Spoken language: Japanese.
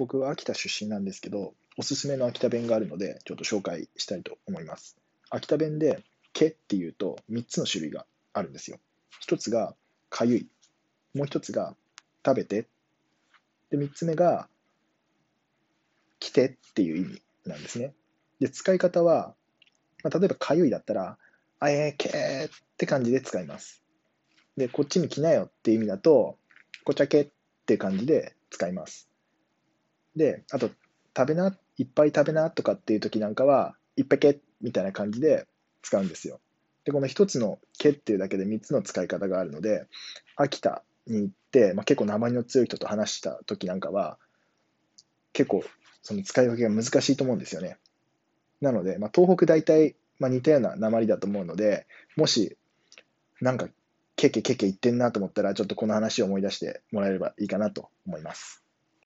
僕は秋田出身なんですけど、おすすめの秋田弁があるので、ちょっと紹介したいと思います。秋田弁で、けっていうと3つの種類があるんですよ。1つが、かゆい。もう1つが、食べて。で、3つ目が、来てっていう意味なんですね。で、使い方は、まあ、例えばかゆいだったら、あえーけーって感じで使います。で、こっちに来なよっていう意味だと、こちゃけって感じで使います。で、あと、食べな、いっぱい食べなとかっていう時なんかは、いっぱいけみたいな感じで使うんですよ。で、この一つのけっていうだけで3つの使い方があるので、秋田に行って、まあ、結構名前の強い人と話した時なんかは、結構その使い分けが難しいと思うんですよね。なので、まあ、東北大体、まあ、似たような鉛だと思うので、もし、なんか、ケケケケ言ってんなと思ったら、ちょっとこの話を思い出してもらえればいいかなと思います。